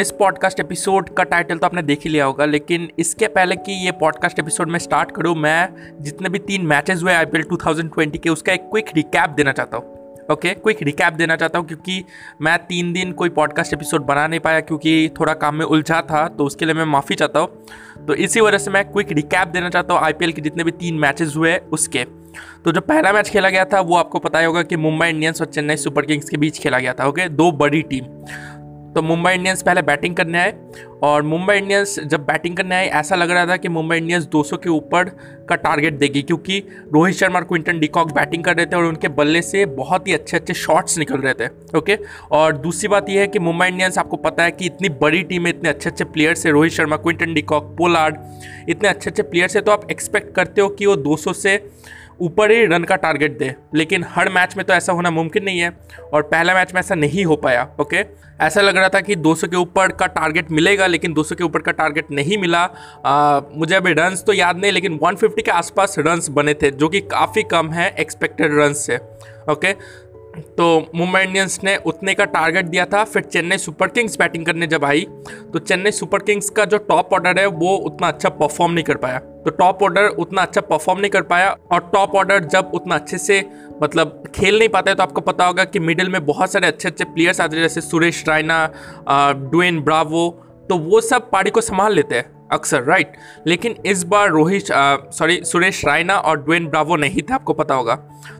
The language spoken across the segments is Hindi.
इस पॉडकास्ट एपिसोड का टाइटल तो आपने देख ही लिया होगा, लेकिन इसके पहले कि ये पॉडकास्ट एपिसोड में स्टार्ट करूँ, मैं जितने भी तीन मैचेस हुए आईपीएल 2020 के, उसका एक क्विक रिकैप देना चाहता हूँ। ओके क्विक रिकैप देना चाहता हूँ, क्योंकि मैं तीन दिन कोई पॉडकास्ट एपिसोड बना नहीं पाया, क्योंकि थोड़ा काम में उलझा था तो उसके लिए मैं माफ़ी चाहता हूँ। तो इसी वजह से मैं क्विक रिकैप देना चाहता हूँ आई के जितने भी तीन मैचेस हुए उसके। तो जो पहला मैच खेला गया था, वो आपको पता ही होगा कि मुंबई इंडियंस और चेन्नई सुपर किंग्स के बीच खेला गया था ओके दो बड़ी टीम तो मुंबई इंडियंस पहले बैटिंग करने आए और मुंबई इंडियंस जब बैटिंग करने आए, ऐसा लग रहा था कि मुंबई इंडियंस 200 के ऊपर का टारगेट देगी, क्योंकि रोहित शर्मा और क्विंटन डिकॉक बैटिंग कर रहे थे और उनके बल्ले से बहुत ही अच्छे अच्छे शॉट्स निकल रहे थे, ओके? और दूसरी बात यह है कि मुंबई इंडियंस, आपको पता है कि इतनी बड़ी टीम है इतने अच्छे अच्छे प्लेयर्स है Rohit Sharma, Quinton de Kock, Pollard, इतने अच्छे अच्छे प्लेयर्स है तो आप एक्सपेक्ट करते हो कि वो दो सौ से ऊपर ही रन का टारगेट दे। लेकिन हर मैच में तो ऐसा होना मुमकिन नहीं है। और पहला मैच में ऐसा नहीं हो पाया ओके ऐसा लग रहा था कि 200 के ऊपर का टारगेट मिलेगा लेकिन 200 के ऊपर का टारगेट नहीं मिला। आ, मुझे अभी रन्स तो याद नहीं लेकिन 150 के आसपास रन्स बने थे जो कि काफ़ी कम है एक्सपेक्टेड रन्स से ओके तो मुंबई इंडियंस ने उतने का टारगेट दिया था, फिर चेन्नई सुपर किंग्स बैटिंग करने जब आई तो चेन्नई सुपर किंग्स का जो टॉप ऑर्डर है, वो उतना अच्छा परफॉर्म नहीं कर पाया। तो टॉप ऑर्डर उतना अच्छा परफॉर्म नहीं कर पाया और टॉप ऑर्डर जब उतना अच्छे से मतलब खेल नहीं पाता है तो आपको पता होगा कि मिडिल में बहुत सारे अच्छे अच्छे प्लेयर्स आते हैं, जैसे सुरेश रायना डुएन ब्रावो तो वो सब पारी को संभाल लेते हैं, अक्सर राइट लेकिन इस बार रोहित सॉरी सुरेश रायना और ड्वेन ब्रावो नहीं थे, आपको पता होगा।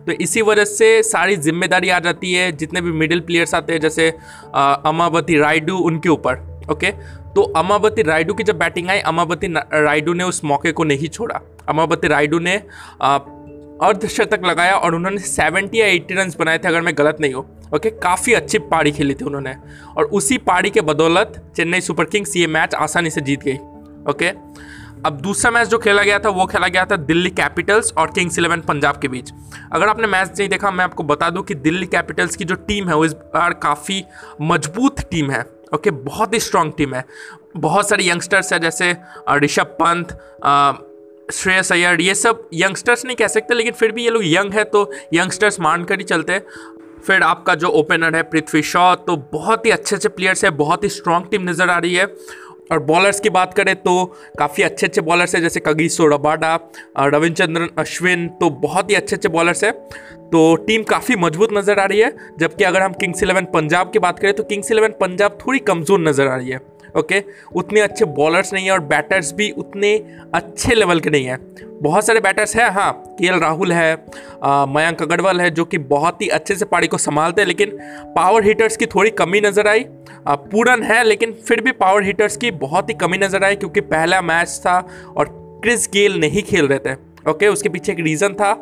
तो इसी वजह से सारी ज़िम्मेदारी आ जाती है, जितने भी मिडिल प्लेयर्स आते हैं, जैसे अमावती रायडू उनके ऊपर ओके तो अमावती रायडू की जब बैटिंग आई, अमावती रायडू ने उस मौके को नहीं छोड़ा। अमावती रायडू ने अर्धशतक लगाया और उन्होंने सेवेंटी या एट्टी रन बनाए थे, अगर मैं गलत नहीं हूँ। ओके काफ़ी अच्छी पारी खेली थी उन्होंने। और उसी पारी के बदौलत चेन्नई सुपर किंग्स ये मैच आसानी से जीत गई। ओके अब दूसरा मैच जो खेला गया था, वो खेला गया था दिल्ली कैपिटल्स और किंग्स इलेवन पंजाब के बीच। अगर आपने मैच नहीं देखा, मैं आपको बता दूँ कि दिल्ली कैपिटल्स की जो टीम है, वो इस बार काफ़ी मज़बूत टीम है। ओके बहुत ही स्ट्रांग टीम है। बहुत सारे यंगस्टर्स हैं, जैसे ऋषभ पंत श्रेयस अय्यर, ये सब यंगस्टर्स नहीं कह सकते, लेकिन फिर भी ये लोग यंग है तो यंगस्टर्स मान कर ही चलते हैं। फिर आपका जो ओपनर है, पृथ्वी शॉ तो बहुत ही अच्छे अच्छे प्लेयर्स है, बहुत ही स्ट्रांग टीम नज़र आ रही है। और बॉलर्स की बात करें तो काफ़ी अच्छे अच्छे बॉलर्स हैं, जैसे कगीसो रबाडा रविचंद्रन अश्विन तो बहुत ही अच्छे अच्छे बॉलर्स हैं। तो टीम काफ़ी मज़बूत नज़र आ रही है, जबकि अगर हम किंग्स इलेवन पंजाब की बात करें तो किंग्स इलेवन पंजाब थोड़ी कमज़ोर नज़र आ रही है। ओके उतने अच्छे बॉलर्स नहीं है और बैटर्स भी उतने अच्छे लेवल के नहीं है। बहुत सारे बैटर्स हैं हाँ के एल राहुल है मयंक अग्रवाल है, जो कि बहुत ही अच्छे से पारी को संभालते हैं, लेकिन पावर हिटर्स की थोड़ी कमी नज़र आई। पूरन है, लेकिन फिर भी पावर हिटर्स की बहुत ही कमी नज़र आई, क्योंकि पहला मैच था और क्रिस गेल नहीं खेल रहे थे। ओके उसके पीछे एक रीज़न था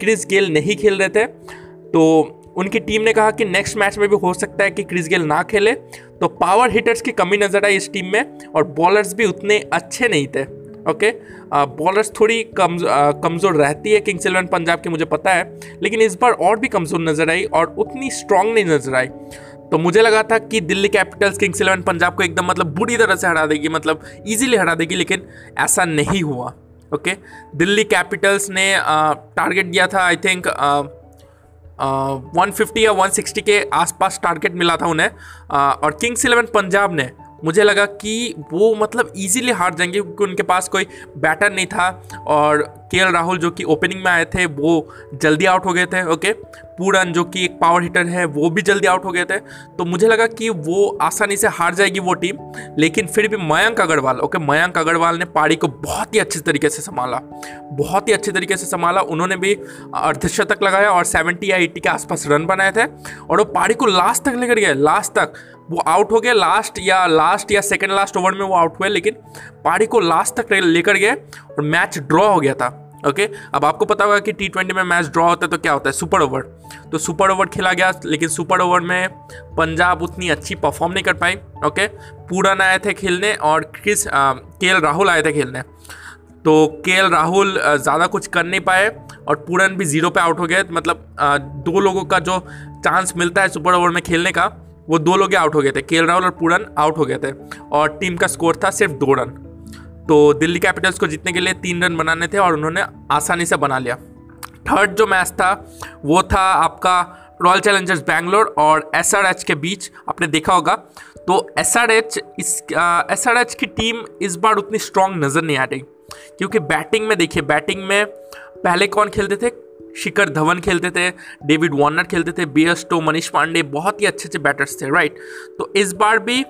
क्रिस गेल नहीं खेल रहे थे। तो उनकी टीम ने कहा कि नेक्स्ट मैच में भी हो सकता है कि क्रिस गेल ना खेले। तो पावर हिटर्स की कमी नज़र आई इस टीम में और बॉलर्स भी उतने अच्छे नहीं थे ओके बॉलर्स थोड़ी कम कमज़ोर रहती है किंग्स इलेवन पंजाब की, मुझे पता है, लेकिन इस बार और भी कमज़ोर नज़र आई और उतनी स्ट्रांग नहीं नज़र आई। तो मुझे लगा था कि Delhi Capitals Kings Eleven Punjab को एकदम मतलब बुरी तरह से हरा देगी मतलब इजीली हरा देगी, लेकिन ऐसा नहीं हुआ ओके दिल्ली कैपिटल्स ने टारगेट दिया था आई थिंक वन फिफ्टी या वन सिक्सटी के आसपास टारगेट मिला था उन्हें। और किंग्स इलेवन पंजाब ने, मुझे लगा कि वो मतलब इजीली हार जाएँगे, क्योंकि उनके पास कोई बैटर नहीं था। और के राहुल जो कि ओपनिंग में आए थे, वो जल्दी आउट हो गए थे ओके पूरन जो कि एक पावर हिटर है, वो भी जल्दी आउट हो गए थे। तो मुझे लगा कि वो आसानी से हार जाएगी वो टीम लेकिन फिर भी मयंक अग्रवाल ओके मयंक अग्रवाल ने पारी को बहुत ही अच्छे तरीके से संभाला। बहुत ही अच्छे तरीके से संभाला। उन्होंने भी अर्धशतक लगाया और सेवेंटी या एट्टी के आसपास रन बनाए थे। और वो पारी को लास्ट तक लेकर गए। लास्ट तक वो आउट हो गए। लास्ट या लास्ट या सेकेंड लास्ट ओवर में वो आउट हुए, लेकिन पारी को लास्ट तक लेकर गए और मैच ड्रॉ हो गया था। ओके? अब आपको पता होगा कि टी ट्वेंटी में मैच ड्रॉ होता है तो क्या होता है? सुपर ओवर तो सुपर ओवर खेला गया, लेकिन सुपर ओवर में पंजाब उतनी अच्छी परफॉर्म नहीं कर पाई, ओके? पूरन आए थे खेलने और क्रिस के राहुल आए थे खेलने। तो के राहुल ज़्यादा कुछ कर नहीं पाए और पूरन भी ज़ीरो पे आउट हो गए। मतलब दो लोगों का जो चांस मिलता है सुपर ओवर में खेलने का, वो दो लोग आउट हो गए थे। के राहुल और पूरन आउट हो गए थे। और टीम का स्कोर था सिर्फ़ दो रन। तो दिल्ली कैपिटल्स को जीतने के लिए तीन रन बनाने थे और उन्होंने आसानी से बना लिया। थर्ड जो मैच था, वो था आपका रॉयल चैलेंजर्स बैंगलोर और एसआरएच के बीच, आपने देखा होगा। तो एस आर इस एसआरएच की टीम इस बार उतनी स्ट्रांग नज़र नहीं आ रही, क्योंकि बैटिंग में देखिए बैटिंग में पहले कौन खेलते थे? शिखर धवन खेलते थे, डेविड वार्नर खेलते थे Bairstow Manish Pandey, बहुत ही अच्छे अच्छे बैटर्स थे राइट तो इस बार भी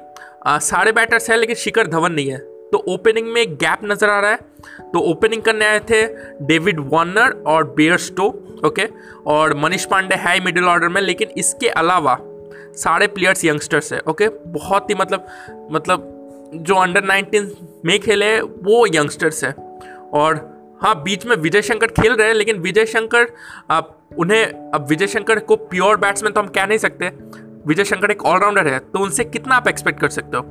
सारे बैटर्स हैं, लेकिन शिखर धवन नहीं है। तो ओपनिंग में एक गैप नज़र आ रहा है। तो ओपनिंग करने आए थे डेविड वार्नर और बेयर स्टो ओके और मनीष पांडे है मिडिल ऑर्डर में, लेकिन इसके अलावा सारे प्लेयर्स यंगस्टर्स है ओके बहुत ही मतलब मतलब जो अंडर नाइनटीन में खेले वो यंगस्टर्स है। और हाँ बीच में विजय शंकर खेल रहे हैं, लेकिन विजय शंकर, अब उन्हें, अब विजय शंकर को प्योर बैट्समैन तो हम कह नहीं सकते विजय शंकर एक ऑलराउंडर है तो उनसे कितना आप एक्सपेक्ट कर सकते हो?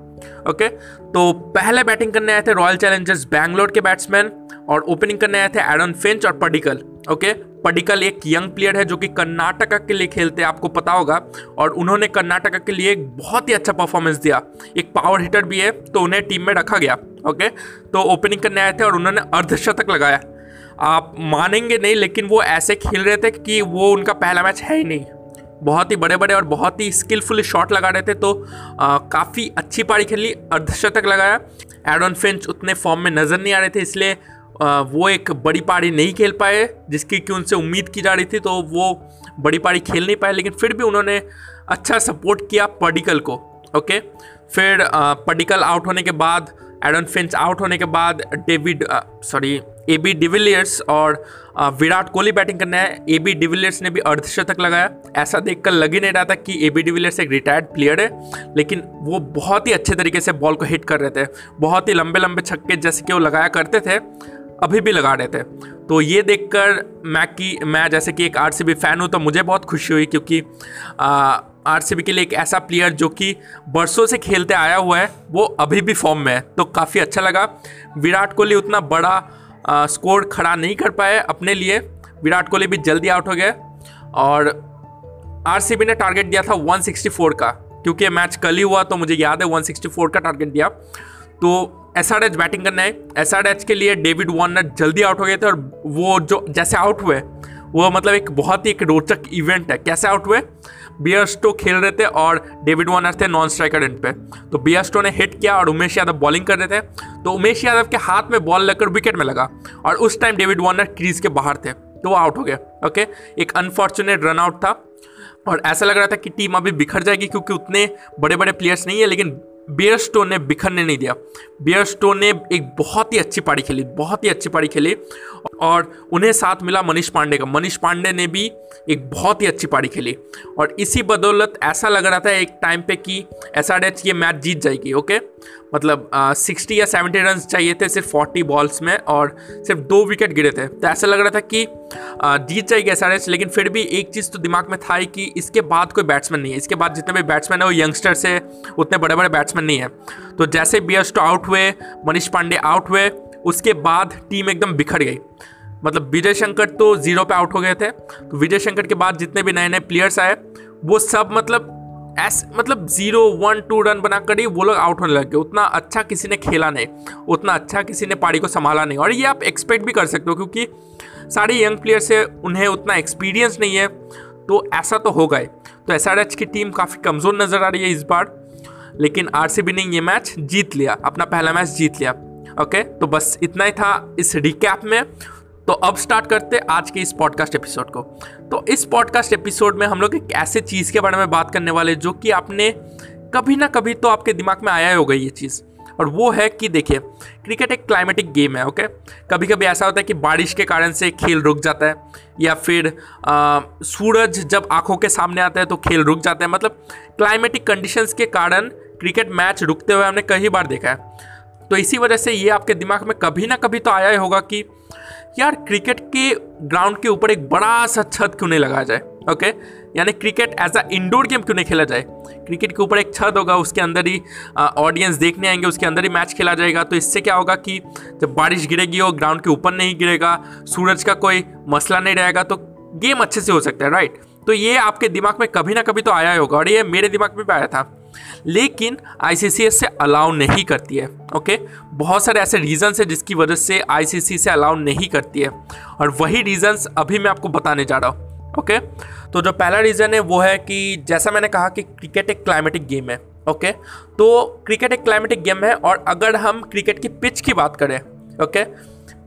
ओके तो पहले बैटिंग करने आए थे रॉयल चैलेंजर्स बैंगलोर के बैट्समैन और ओपनिंग करने आए थे एडन फिंच और पडिकल ओके पडिकल एक यंग प्लेयर है जो कि कर्नाटका के लिए खेलते हैं, आपको पता होगा। और उन्होंने कर्नाटका के लिए एक बहुत ही अच्छा परफॉर्मेंस दिया। एक पावर हिटर भी है तो उन्हें टीम में रखा गया ओके तो ओपनिंग करने आए थे और उन्होंने अर्धशतक लगाया। आप मानेंगे नहीं, लेकिन वो ऐसे खेल रहे थे कि वो उनका पहला मैच है ही नहीं। बहुत ही बड़े बड़े और बहुत ही स्किलफुल शॉट लगा रहे थे तो काफ़ी अच्छी पारी खेली अर्धशतक लगाया। एडन फिंच उतने फॉर्म में नज़र नहीं आ रहे थे, इसलिए वो एक बड़ी पारी नहीं खेल पाए, जिसकी कि उनसे उम्मीद की जा रही थी तो वो बड़ी पारी खेल नहीं पाए, लेकिन फिर भी उन्होंने अच्छा सपोर्ट किया पडिकल को ओके फिर पडिकल आउट होने के बाद एडन फिंच आउट होने के बाद David sorry A B de Villiers और विराट कोहली बैटिंग करने है ए बी डिविलियर्स ने भी अर्धशतक लगाया। ऐसा देखकर लग ही नहीं रहा था कि ए बी डिविलियर्स एक रिटायर्ड प्लेयर है, लेकिन वो बहुत ही अच्छे तरीके से बॉल को हिट कर रहे थे। बहुत ही लंबे लंबे छक्के जैसे कि वो लगाया करते थे, अभी भी लगा रहे थे। तो ये देखकर मैं कि, मैं जैसे कि एक आरसीबी फ़ैन हूँ तो मुझे बहुत खुशी हुई क्योंकि आरसीबी के लिए एक ऐसा प्लेयर जो कि बरसों से खेलते आया हुआ है, वो अभी भी फॉर्म में है। तो काफ़ी अच्छा लगा। विराट कोहली उतना बड़ा स्कोर खड़ा नहीं कर पाए अपने लिए। विराट कोहली भी जल्दी आउट हो गए। और आरसीबी ने टारगेट दिया था 164 का। क्योंकि मैच कल ही हुआ तो मुझे याद है 164 का टारगेट दिया। तो एस आर एच बैटिंग करना है। एस आर एच के लिए डेविड वार्नर जल्दी आउट हो गए थे और वो जो, जैसे आउट हुए वो मतलब एक बहुत ही एक रोचक इवेंट है। कैसे आउट हुए? बियरस्टो खेल रहे थे और डेविड वार्नर थे नॉन स्ट्राइकर एंड पे। तो बियरस्टो ने हिट किया और उमेश यादव बॉलिंग कर रहे थे। तो उमेश यादव के हाथ में बॉल लगकर विकेट में लगा और उस टाइम डेविड वार्नर क्रीज के बाहर थे। तो वो आउट हो गया। ओके एक अनफॉर्चुनेट रन आउट था। और ऐसा लग रहा था कि टीम अभी बिखर जाएगी क्योंकि उतने बड़े बड़े प्लेयर्स नहीं है, लेकिन बियरस्टो ने बिखरने नहीं दिया। बियर स्टोन ने एक बहुत ही अच्छी पारी खेली, बहुत ही अच्छी पारी खेली और उन्हें साथ मिला मनीष पांडे का। मनीष पांडे ने भी एक बहुत ही अच्छी पारी खेली और इसी बदौलत ऐसा लग रहा था एक टाइम पे कि एस ये मैच जीत जाएगी ओके मतलब सिक्सटी या सेवेंटी रन चाहिए थे सिर्फ़ फोर्टी बॉल्स में और सिर्फ़ दो विकेट गिरे थे। तो ऐसा लग रहा था कि जीत जाएगी एस लेकिन फिर भी एक चीज़ तो दिमाग में था कि इसके बाद कोई बैट्समैन नहीं है। इसके बाद जितने भी बैट्समैन है, वो यंगस्टर्स है, उतने बड़े बड़े बैट्समैन नहीं है। तो जैसे बी एस आउट हुए, मनीष पांडे आउट हुए, उसके बाद टीम एकदम बिखर गई। मतलब विजय शंकर तो ज़ीरो पे आउट हो गए थे। तो विजय शंकर के बाद जितने भी नए नए प्लेयर्स आए, वो सब मतलब ऐसे मतलब ज़ीरो, वन, टू रन बनाकर ही वो लोग आउट होने लग। गए उतना अच्छा किसी ने खेला नहीं, उतना अच्छा किसी ने पारी को संभाला नहीं। और ये आप एक्सपेक्ट भी कर सकते हो क्योंकि सारे यंग प्लेयर्स है उन्हें उतना एक्सपीरियंस नहीं है तो ऐसा तो हो। गए तो एसआरएच की टीम काफ़ी कमज़ोर नज़र आ रही है इस बार, लेकिन आरसीबी ने ये मैच जीत लिया, अपना पहला मैच जीत लिया। ओके तो बस इतना ही था इस रिकैप में। तो अब स्टार्ट करते हैं आज के इस पॉडकास्ट एपिसोड को। तो इस पॉडकास्ट एपिसोड में हम लोग एक ऐसे चीज़ के बारे में बात करने वाले जो कि आपने कभी ना कभी तो आपके दिमाग में आया ही होगा ये चीज़। और वो है कि देखिए क्रिकेट एक क्लाइमेटिक गेम है ओके कभी कभी ऐसा होता है कि बारिश के कारण से खेल रुक जाता है या फिर आ, सूरज जब आँखों के सामने आता है तो खेल रुक जाता है। मतलब क्लाइमेटिक कंडीशंस के कारण क्रिकेट मैच रुकते हुए हमने कई बार देखा है। तो इसी वजह से ये आपके दिमाग में कभी ना कभी तो आया ही होगा कि यार क्रिकेट के ग्राउंड के ऊपर एक बड़ा सा छत क्यों नहीं लगाया जाए? ओके यानी cricket as a indoor game क्यों नहीं खेला जाए? क्रिकेट के ऊपर एक छत होगा, उसके अंदर ही ऑडियंस देखने आएँगे, उसके अंदर ही मैच खेला जाएगा। तो इससे क्या होगा कि जब बारिश गिरेगी वो ग्राउंड के ऊपर नहीं गिरेगा, सूरज का कोई मसला नहीं रहेगा तो गेम अच्छे से हो सकता है राइट तो ये आपके दिमाग में कभी ना कभी तो आया ही होगा और ये मेरे दिमाग में भी आया था। लेकिन आईसीसी से अलाउ नहीं करती है ओके बहुत सारे ऐसे रीजंस है जिसकी वजह से आईसीसी से अलाउ नहीं करती है। और वही रीजंस अभी मैं आपको बताने जा रहा हूँ ओके तो जो पहला रीज़न है वो है कि जैसा मैंने कहा कि क्रिकेट एक क्लाइमेटिक गेम है ओके तो क्रिकेट एक क्लाइमेटिक गेम है और अगर हम क्रिकेट की पिच की बात करें ओके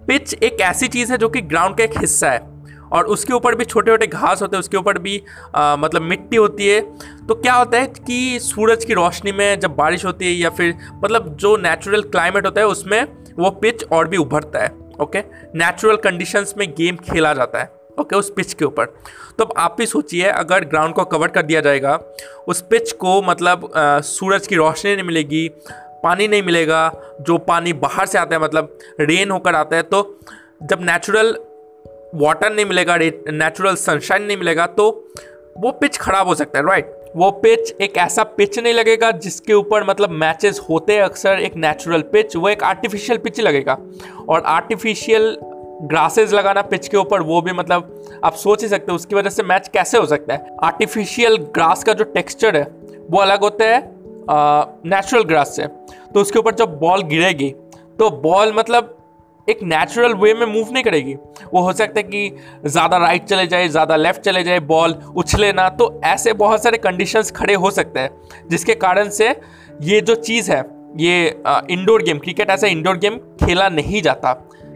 पिच एक ऐसी चीज़ है जो कि ग्राउंड का एक हिस्सा है। और उसके ऊपर भी छोटे छोटे घास होते हैं उसके ऊपर भी आ, मतलब मिट्टी होती है। तो क्या होता है कि सूरज की रोशनी में जब बारिश होती है या फिर मतलब जो नेचुरल क्लाइमेट होता है उसमें वो पिच और भी उभरता है ओके नेचुरल कंडीशंस में गेम खेला जाता है ओके उस पिच के ऊपर। तो अब आप भी सोचिए अगर ग्राउंड को कवर कर दिया जाएगा उस पिच को मतलब आ, सूरज की रोशनी नहीं मिलेगी पानी नहीं मिलेगा जो पानी बाहर से आता है मतलब रेन होकर आता है तो जब नेचुरल वाटर नहीं मिलेगा नेचुरल सनशाइन नहीं मिलेगा तो वो पिच खराब हो सकता है राइट वो पिच एक ऐसा पिच नहीं लगेगा जिसके ऊपर मतलब मैचेस होते हैं अक्सर, एक नेचुरल पिच वो एक आर्टिफिशियल पिच लगेगा। और आर्टिफिशियल ग्रासेस लगाना पिच के ऊपर वो भी मतलब आप सोच ही सकते हो, उसकी वजह से मैच कैसे हो सकता है। आर्टिफिशियल ग्रास का जो टेक्सचर है, वो अलग होता है नेचुरल ग्रास से। तो उसके ऊपर जब बॉल गिरेगी तो बॉल मतलब एक नेचुरल वे में मूव नहीं करेगी। वो हो सकता है कि ज़्यादा राइट चले जाए, ज़्यादा लेफ़्ट चले जाए बॉल उछले ना तो ऐसे बहुत सारे कंडीशंस खड़े हो सकते हैं, जिसके कारण से ये जो चीज़ है, ये इंडोर गेम क्रिकेट ऐसा इंडोर गेम खेला नहीं जाता।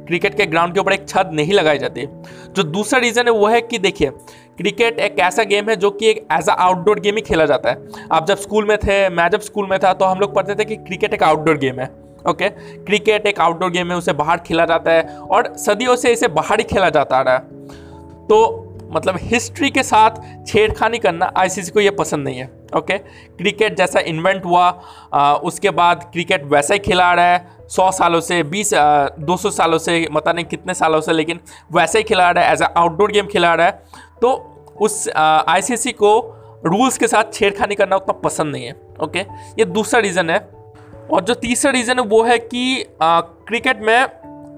क्रिकेट के ग्राउंड के ऊपर एक छत नहीं लगाई जाती। जो दूसरा रीज़न है वो है कि देखिए क्रिकेट एक ऐसा गेम है जो कि एक एज अ आउटडोर गेम ही खेला जाता है। आप जब स्कूल में थे, मैं जब स्कूल में था तो हम लोग पढ़ते थे कि क्रिकेट एक आउटडोर गेम है। ओके क्रिकेट एक आउटडोर गेम है उसे बाहर खेला जाता है और सदियों से इसे बाहर ही खेला जाता आ रहा है। तो मतलब हिस्ट्री के साथ छेड़खानी करना आईसीसी को ये पसंद नहीं है। ओके क्रिकेट जैसा इन्वेंट हुआ आ, उसके बाद क्रिकेट वैसा ही खेला आ रहा है। सौ सालों से बीस दो सौ सालों से पता नहीं कितने सालों से लेकिन वैसे ही खिला रहा है एज अ आउटडोर गेम खिला रहा है। तो उस आईसीसी को रूल्स के साथ छेड़खानी करना उतना पसंद नहीं है। ओके ये दूसरा रीज़न है। और जो तीसरा रीज़न है वो है कि आ, क्रिकेट में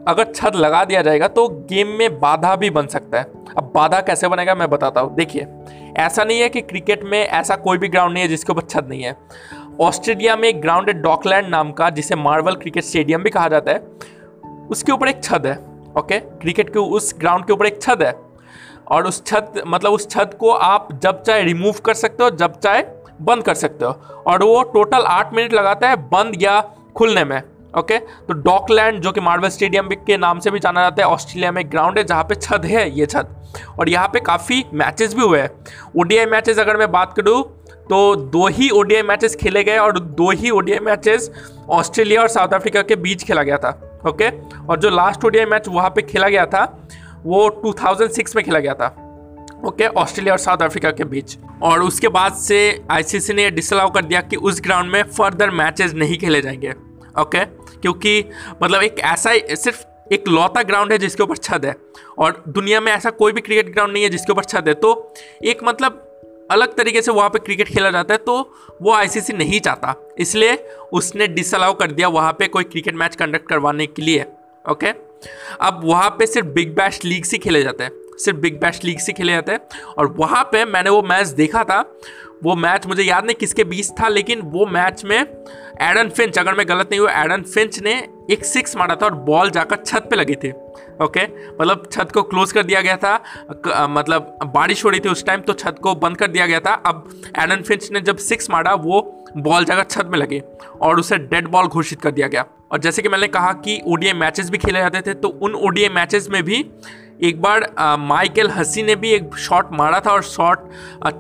अगर छत लगा दिया जाएगा तो गेम में बाधा भी बन सकता है। अब बाधा कैसे बनेगा मैं बताता हूँ। देखिए ऐसा नहीं है कि क्रिकेट में ऐसा कोई भी ग्राउंड नहीं है जिसके ऊपर छत नहीं है। ऑस्ट्रेलिया में एक ग्राउंड है डॉकलैंड नाम का जिसे मार्वल क्रिकेट स्टेडियम भी कहा जाता है। उसके ऊपर एक छत है ओके क्रिकेट के उस ग्राउंड के ऊपर एक छत है। और उस छत मतलब उस छत को आप जब चाहे रिमूव कर सकते हो जब चाहे बंद कर सकते हो। और वो टोटल आठ मिनट लगाता है बंद या खुलने में ओके तो डॉकलैंड जो कि मार्वल स्टेडियम के नाम से भी जाना जाता है ऑस्ट्रेलिया में ग्राउंड है जहाँ पे छत है, ये छत। और यहाँ पे काफ़ी मैचेस भी हुए हैं। ओडीआई मैचेस अगर मैं बात करूँ तो दो ही ओडीआई मैचेस खेले गए और दो ही ओडीआई मैचेस ऑस्ट्रेलिया और साउथ अफ्रीका के बीच खेला गया था ओके और जो लास्ट ओडीआई मैच वहाँ पे खेला गया था, वो 2006 में खेला गया था। ओके, ऑस्ट्रेलिया और साउथ अफ्रीका के बीच। और उसके बाद से आईसीसी ने यह डिसअलाउ कर दिया कि उस ग्राउंड में फर्दर मैचेस नहीं खेले जाएँगे, ओके? क्योंकि मतलब एक ऐसा सिर्फ़ एक लौता ग्राउंड है जिसके ऊपर छत है। और दुनिया में ऐसा कोई भी क्रिकेट ग्राउंड नहीं है जिसके ऊपर छत है। तो एक मतलब अलग तरीके से वहाँ पे क्रिकेट खेला जाता है तो वो आईसीसी नहीं चाहता। इसलिए उसने डिसअलाउ कर दिया वहाँ पे कोई क्रिकेट मैच कंडक्ट करवाने के लिए, ओके? अब वहाँ पे सिर्फ़ बिग बैश लीग से खेले जाते हैं। सिर्फ़ बिग बैश लीग से खेले जाते हैं। और वहाँ पे मैंने वो मैच देखा था। वो मैच मुझे याद नहीं किसके बीच था, लेकिन वो मैच में एडन फिंच, अगर मैं गलत नहीं हुआ एडन फिंच ने एक सिक्स मारा था और बॉल जाकर छत पे लगी थी। ओके? मतलब छत को क्लोज कर दिया गया था। मतलब बारिश हो रही थी उस टाइम तो छत को बंद कर दिया गया था। अब एडन फिंच ने जब सिक्स मारा, वो बॉल जाकर छत में लगे और उसे डेड बॉल घोषित कर दिया गया। और जैसे कि मैंने कहा कि ओडीआई मैचेस भी खेले जाते थे तो उन ओडीआई मैचेस में भी एक बार माइकल हसी ने भी एक शॉट मारा था और शॉट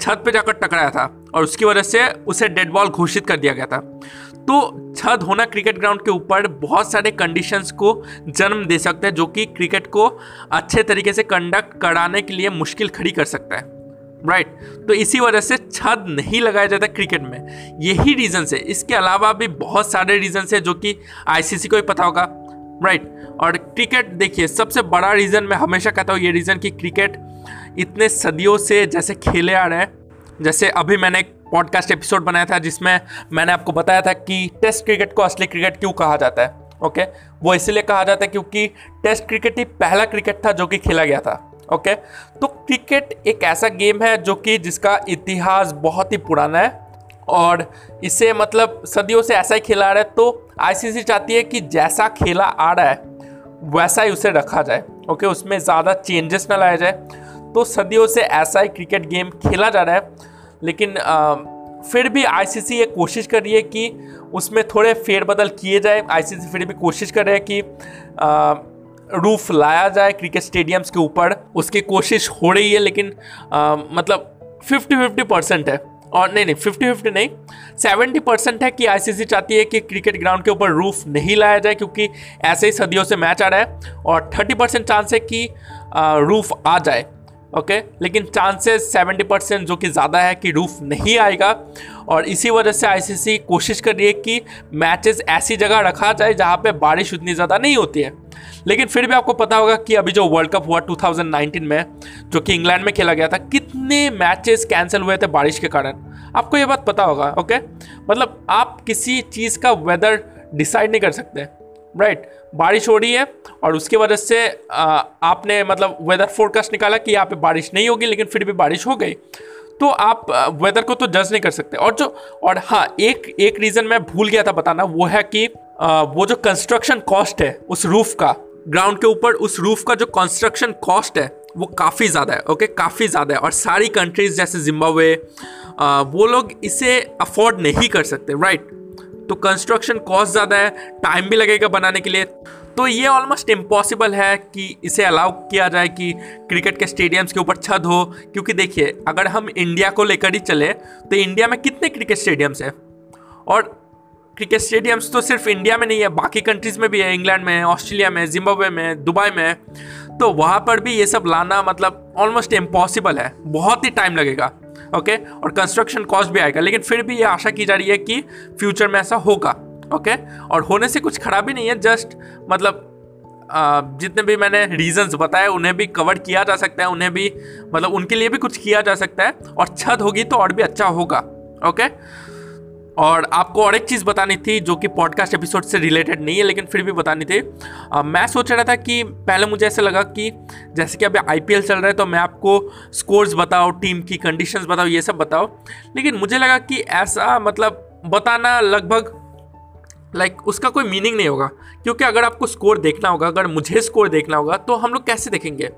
छत पे जाकर टकराया था और उसकी वजह से उसे डेड बॉल घोषित कर दिया गया था। तो छत होना क्रिकेट ग्राउंड के ऊपर बहुत सारे कंडीशंस को जन्म दे सकते हैं, जो कि क्रिकेट को अच्छे तरीके से कंडक्ट कराने के लिए मुश्किल खड़ी कर सकता है। Right right. तो इसी वजह से छत नहीं लगाया जाता क्रिकेट में। यही रीजन है। इसके अलावा भी बहुत सारे रीजन है जो कि आईसीसी को ही पता होगा। Right right. और क्रिकेट देखिए, सबसे बड़ा रीज़न मैं हमेशा कहता हूँ ये रीज़न कि क्रिकेट इतने सदियों से जैसे खेले आ रहे हैं। जैसे अभी मैंने एक पॉडकास्ट एपिसोड बनाया था जिसमें मैंने आपको बताया था कि टेस्ट क्रिकेट को असली क्रिकेट क्यों कहा जाता है। ओके वो इसलिए कहा जाता है क्योंकि टेस्ट क्रिकेट ही पहला क्रिकेट था जो कि खेला गया था। ओके? तो क्रिकेट एक ऐसा गेम है जो कि जिसका इतिहास बहुत ही पुराना है और इसे मतलब सदियों से ऐसा ही खेला आ रहा है। तो आईसीसी चाहती है कि जैसा खेला आ रहा है वैसा ही उसे रखा जाए ओके? उसमें ज़्यादा चेंजेस ना लाया जाए। तो सदियों से ऐसा ही क्रिकेट गेम खेला जा रहा है लेकिन आ, फिर भी आईसीसी ये कोशिश कर रही है कि उसमें थोड़े फेरबदल किए जाए। आईसीसी फिर भी कोशिश कर रहे हैं कि आ, रूफ लाया जाए क्रिकेट स्टेडियम्स के ऊपर उसकी कोशिश हो रही है लेकिन आ, मतलब फिफ्टी फिफ्टी परसेंट है। और नहीं नहीं फिफ्टी फिफ्टी नहीं सेवेंटी परसेंट है कि आईसीसी चाहती है कि क्रिकेट ग्राउंड के ऊपर रूफ नहीं लाया जाए क्योंकि ऐसे ही सदियों से मैच आ रहा है और थर्टी परसेंट चांस है कि आ, रूफ आ जाए ओके? लेकिन चांसेस सेवेंटी परसेंट जो कि ज़्यादा है कि रूफ नहीं आएगा। और इसी वजह से आईसीसी कोशिश कर रही है कि मैचेस ऐसी जगह रखा जाए जहाँ पे बारिश उतनी ज़्यादा नहीं होती है। लेकिन फिर भी आपको पता होगा कि अभी जो वर्ल्ड कप हुआ 2019 में जो कि इंग्लैंड में खेला गया था कितने मैचेस कैंसिल हुए थे बारिश के कारण। आपको ये बात पता होगा ओके मतलब आप किसी चीज़ का वेदर डिसाइड नहीं कर सकते राइट right. बारिश हो रही है और उसकी वजह से आ, आपने मतलब वेदर फोरकास्ट निकाला कि यहाँ पे बारिश नहीं होगी लेकिन फिर भी बारिश हो गई। तो आप वेदर को तो जज नहीं कर सकते। और जो और हाँ एक एक रीज़न मैं भूल गया था बताना वो है कि आ, वो जो कंस्ट्रक्शन कॉस्ट है उस रूफ का ग्राउंड के ऊपर उस रूफ का जो कंस्ट्रक्शन कॉस्ट है वो काफ़ी ज़्यादा है ओके काफ़ी ज़्यादा है। और सारी कंट्रीज़ जैसे जिम्बाब्वे वो लोग इसे अफोर्ड नहीं कर सकते राइट तो कंस्ट्रक्शन कॉस्ट ज़्यादा है टाइम भी लगेगा बनाने के लिए। तो ये ऑलमोस्ट इम्पॉसिबल है कि इसे अलाउ किया जाए कि क्रिकेट के स्टेडियम्स के ऊपर छत हो, क्योंकि देखिए, अगर हम इंडिया को लेकर ही चले तो इंडिया में कितने क्रिकेट स्टेडियम्स हैं? और क्रिकेट स्टेडियम्स तो सिर्फ़ इंडिया में नहीं है, बाकी कंट्रीज़ में भी है इंग्लैंड में ऑस्ट्रेलिया में जिम्बाब्वे में दुबई में तो वहाँ पर भी ये सब लाना मतलब ऑलमोस्ट इम्पॉसिबल है, बहुत ही टाइम लगेगा ओके और कंस्ट्रक्शन कॉस्ट भी आएगा, लेकिन फिर भी ये आशा की जा रही है कि फ्यूचर में ऐसा होगा। ओके और होने से कुछ खराबी नहीं है जस्ट मतलब जितने भी मैंने रीजंस बताए उन्हें भी कवर किया जा सकता है उन्हें भी मतलब उनके लिए भी कुछ किया जा सकता है और छत होगी तो और भी अच्छा होगा ओके और आपको और एक चीज़ बतानी थी जो कि पॉडकास्ट एपिसोड से रिलेटेड नहीं है लेकिन फिर भी बतानी थी। आ, मैं सोच रहा था कि पहले मुझे ऐसा लगा कि जैसे कि अभी आईपीएल चल रहा है तो मैं आपको स्कोर्स बताओ टीम की कंडीशंस बताओ ये सब बताओ लेकिन मुझे लगा कि ऐसा मतलब बताना लगभग लाइक like, उसका कोई मीनिंग नहीं होगा। क्योंकि अगर आपको स्कोर देखना होगा अगर मुझे स्कोर देखना होगा तो हम लोग कैसे देखेंगे?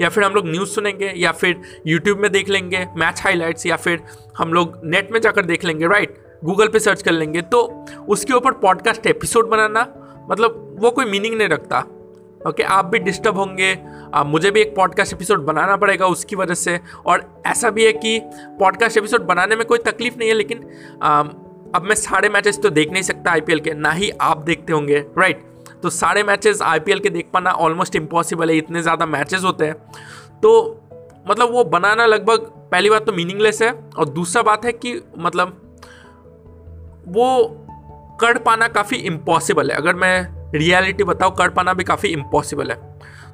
या फिर हम लोग न्यूज़ सुनेंगे या फिर यूट्यूब में देख लेंगे मैच हाईलाइट्स या फिर हम लोग नेट में जाकर देख लेंगे राइट गूगल पे सर्च कर लेंगे। तो उसके ऊपर पॉडकास्ट एपिसोड बनाना मतलब वो कोई मीनिंग नहीं रखता। ओके okay, आप भी डिस्टर्ब होंगे आ, मुझे भी एक पॉडकास्ट एपिसोड बनाना पड़ेगा उसकी वजह से। और ऐसा भी है कि पॉडकास्ट एपिसोड बनाने में कोई तकलीफ़ नहीं है लेकिन आ, अब मैं सारे मैचेस तो देख नहीं सकता आईपीएल के, ना ही आप देखते होंगे राइट तो सारे मैचेस आईपीएल के देख पाना ऑलमोस्ट इम्पॉसिबल है, इतने ज़्यादा मैचेस होते हैं। तो मतलब वो बनाना लगभग पहली बात तो मीनिंगलेस है, और दूसरा बात है कि मतलब वो कर पाना काफ़ी इम्पॉसिबल है। अगर मैं रियलिटी बताऊँ, कर पाना भी काफ़ी इम्पॉसिबल है।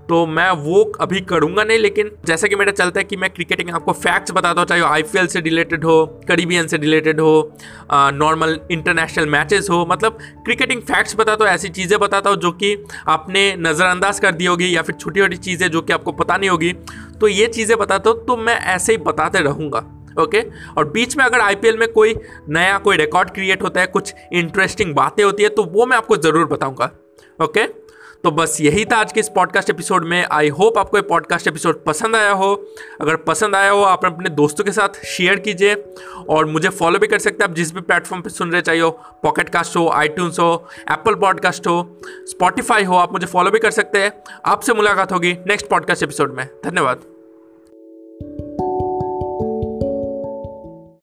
तो मैं वो अभी करूँगा नहीं, लेकिन जैसा कि मेरा चलता है कि मैं क्रिकेटिंग आपको फैक्ट्स बताता हूँ चाहे आई से रिलेटेड हो करीबियन से रिलेटेड हो नॉर्मल इंटरनेशनल मैचेस हो मतलब क्रिकेटिंग फैक्ट्स बताता हूँ ऐसी चीज़ें बताता हूँ जो कि आपने नज़रअंदाज कर दी होगी या फिर छोटी छोटी चीज़ें जो कि आपको पता नहीं होगी तो ये चीज़ें बताता हूँ तो मैं ऐसे ही बताते रहूँगा ओके okay? और बीच में अगर आईपीएल में कोई नया कोई रिकॉर्ड क्रिएट होता है, कुछ इंटरेस्टिंग बातें होती है तो वो मैं आपको ज़रूर बताऊँगा ओके तो बस यही था आज के इस पॉडकास्ट एपिसोड में। आई होप आपको ये पॉडकास्ट एपिसोड पसंद आया हो। अगर पसंद आया हो, आप अपने दोस्तों के साथ शेयर कीजिए और मुझे फॉलो भी कर सकते हैं। आप जिस भी प्लेटफॉर्म पर सुन रहे चाहिए हो पॉकेट कास्ट हो आई हो एप्पल पॉडकास्ट हो स्पॉटिफाई हो, आप मुझे फॉलो भी कर सकते हैं। आपसे मुलाकात होगी नेक्स्ट पॉडकास्ट एपिसोड में। धन्यवाद।